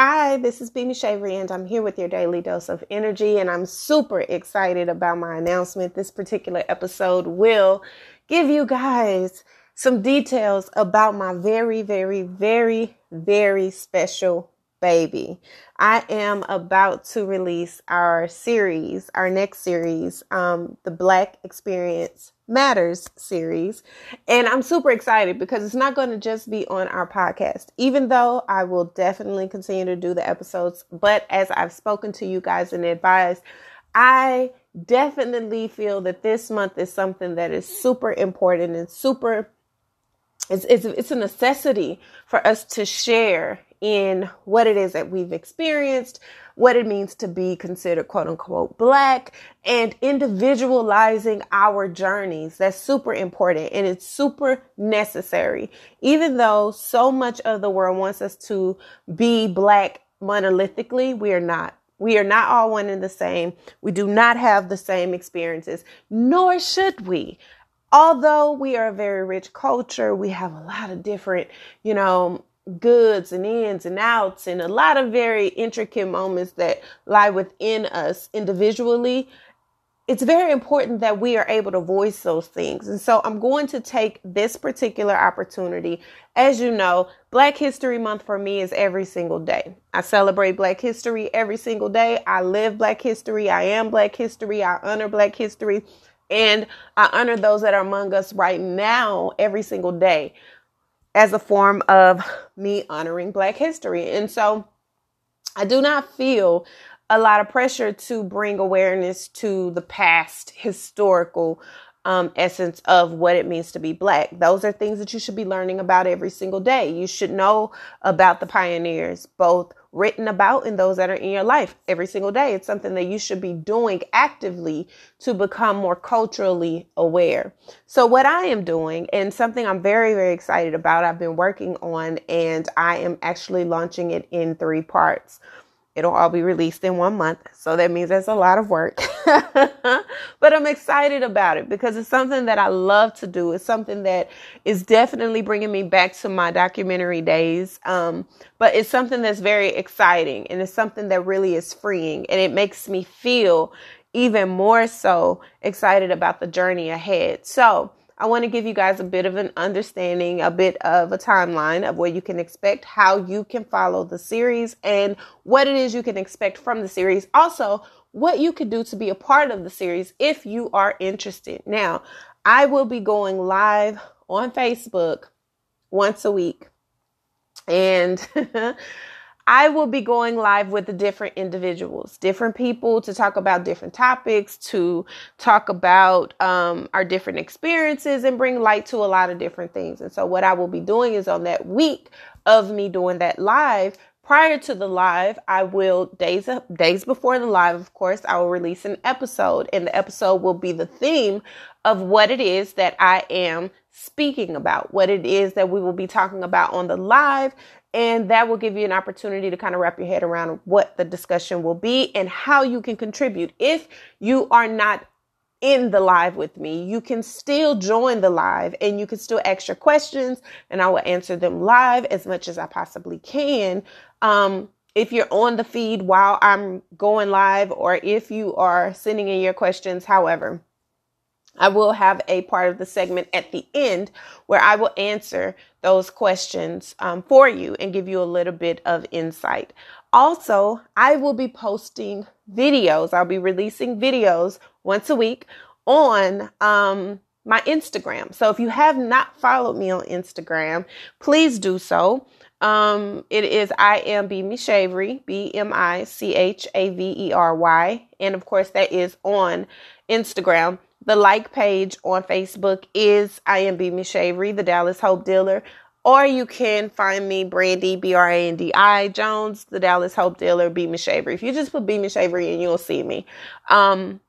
Hi, this is Beanie Shavery, and I'm here with your daily dose of energy. And I'm super excited about my announcement. This particular episode will give you guys some details about my very, very, very, very special baby. I am about to release our series, our next series, um, the Black Experience Matters series. And I'm super excited because it's not going to just be on our podcast, even though I will definitely continue to do the episodes. But as I've spoken to you guys and advised, I definitely feel that this month is something that is super important and super it's, it's, it's a necessity for us to share in what it is that we've experienced, what it means to be considered quote unquote black, and individualizing our journeys. That's super important and it's super necessary. Even though so much of the world wants us to be black monolithically, we are not. We are not all one and the same. We do not have the same experiences, nor should we although we are a very rich culture, we have a lot of different, you know, goods and ins and outs and a lot of very intricate moments that lie within us individually it's very important that we are able to voice those things. And so I'm going to take this particular opportunity. As you know, Black History Month for me is every single day. I celebrate Black history every single day. I live Black history. I am Black history. I honor Black history. And I honor those that are among us right now every single day as a form of me honoring Black history. And so I do not feel a lot of pressure to bring awareness to the past historical um, essence of what it means to be black. Those are things that you should be learning about every single day. You should know about the pioneers, both written about and those that are in your life every single day. It's something that you should be doing actively to become more culturally aware. So, what I am doing, and something I'm very, very excited about, I've been working on, and I am actually launching it in three parts. It'll all be released in one month. So that means that's a lot of work. but I'm excited about it because it's something that I love to do. It's something that is definitely bringing me back to my documentary days. Um, but it's something that's very exciting and it's something that really is freeing and it makes me feel even more so excited about the journey ahead. So, I want to give you guys a bit of an understanding, a bit of a timeline of what you can expect, how you can follow the series, and what it is you can expect from the series. Also, what you could do to be a part of the series if you are interested. Now, I will be going live on Facebook once a week. And I will be going live with the different individuals, different people to talk about different topics, to talk about um, our different experiences and bring light to a lot of different things. And so, what I will be doing is on that week of me doing that live, prior to the live, I will days days before the live, of course, I will release an episode, and the episode will be the theme of what it is that I am speaking about, what it is that we will be talking about on the live, and that will give you an opportunity to kind of wrap your head around what the discussion will be and how you can contribute. If you are not in the live with me, you can still join the live and you can still ask your questions and I will answer them live as much as I possibly can. Um, if you're on the feed while I'm going live or if you are sending in your questions, however, I will have a part of the segment at the end where I will answer those questions um, for you and give you a little bit of insight. Also, I will be posting videos. I'll be releasing videos once a week on um, my Instagram. So if you have not followed me on Instagram, please do so. Um, it is I am B Michavery, B M I C H A V E R Y, and of course that is on Instagram. The like page on Facebook is I am B Michavery, the Dallas Hope Dealer. Or you can find me, Brandi, B R A N D I Jones, the Dallas Hope Dealer, B Michavery. If you just put B Michavery and you'll see me. Um,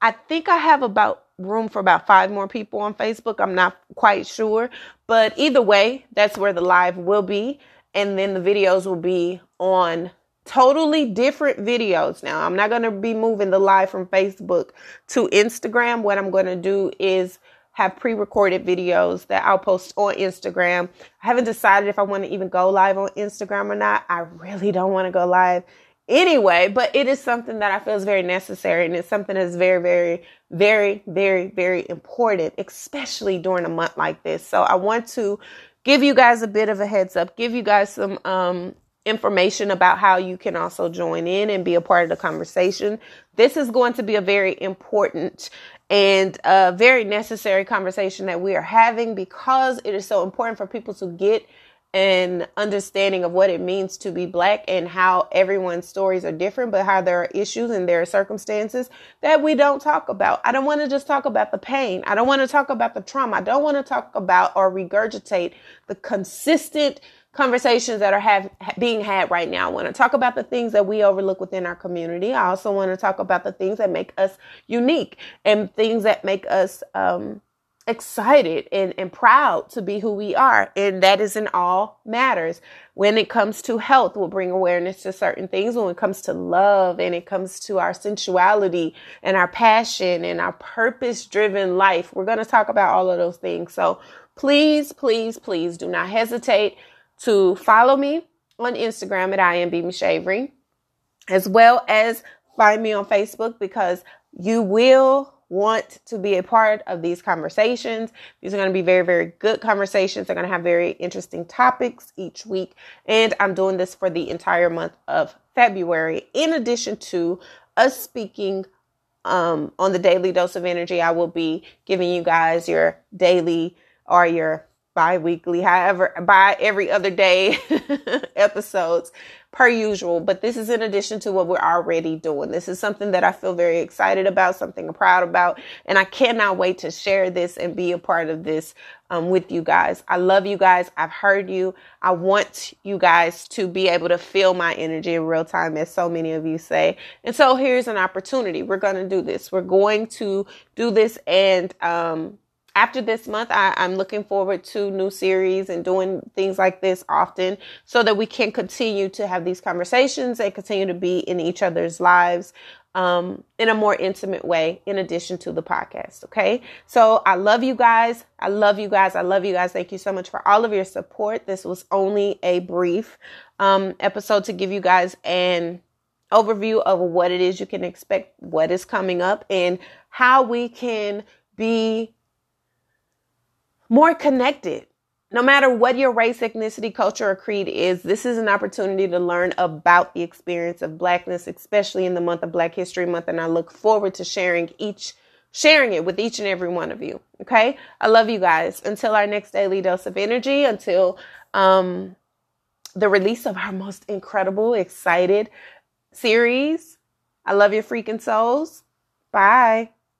I think I have about room for about five more people on Facebook. I'm not quite sure. But either way, that's where the live will be. And then the videos will be on totally different videos now. I'm not going to be moving the live from Facebook to Instagram. What I'm going to do is have pre-recorded videos that I'll post on Instagram. I haven't decided if I want to even go live on Instagram or not. I really don't want to go live anyway, but it is something that I feel is very necessary and it's something that's very, very, very, very, very important, especially during a month like this. So I want to give you guys a bit of a heads up, give you guys some um, information about how you can also join in and be a part of the conversation. This is going to be a very important and a very necessary conversation that we are having because it is so important for people to get an understanding of what it means to be black and how everyone's stories are different, but how there are issues and there are circumstances that we don't talk about. I don't want to just talk about the pain. I don't want to talk about the trauma. I don't want to talk about or regurgitate the consistent conversations that are have, being had right now. I want to talk about the things that we overlook within our community. I also want to talk about the things that make us unique and things that make us um, excited and, and proud to be who we are. And that is in all matters. When it comes to health, we'll bring awareness to certain things. When it comes to love and it comes to our sensuality and our passion and our purpose driven life, we're going to talk about all of those things. So please, please, please do not hesitate to follow me on Instagram at I am Shavery, as well as find me on Facebook because you will want to be a part of these conversations. These are going to be very, very good conversations. They're going to have very interesting topics each week. And I'm doing this for the entire month of February. In addition to us speaking um, on the daily dose of energy, I will be giving you guys your daily or your bi-weekly, however, by every other day episodes per usual. But this is in addition to what we're already doing. This is something that I feel very excited about, something I'm proud about, and I cannot wait to share this and be a part of this um, with you guys. I love you guys. I've heard you. I want you guys to be able to feel my energy in real time, as so many of you say. And so here's an opportunity. We're going to do this. We're going to do this and, um, after this month, I, am looking forward to new series and doing things like this often so that we can continue to have these conversations and continue to be in each other's lives um, in a more intimate way, in addition to the podcast. Okay. So I love you guys. I love you guys. I love you guys. Thank you so much for all of your support. This was only a brief um, episode to give you guys an overview of what it is you can expect, what is coming up, and how we can be more connected. No matter what your race, ethnicity, culture, or creed is, this is an opportunity to learn about the experience of blackness, especially in the month of Black History Month. And I look forward to sharing each sharing it with each and every one of you. Okay. I love you guys. Until our next daily dose of energy, until um the release of our most incredible, excited series. I love your freaking souls. Bye.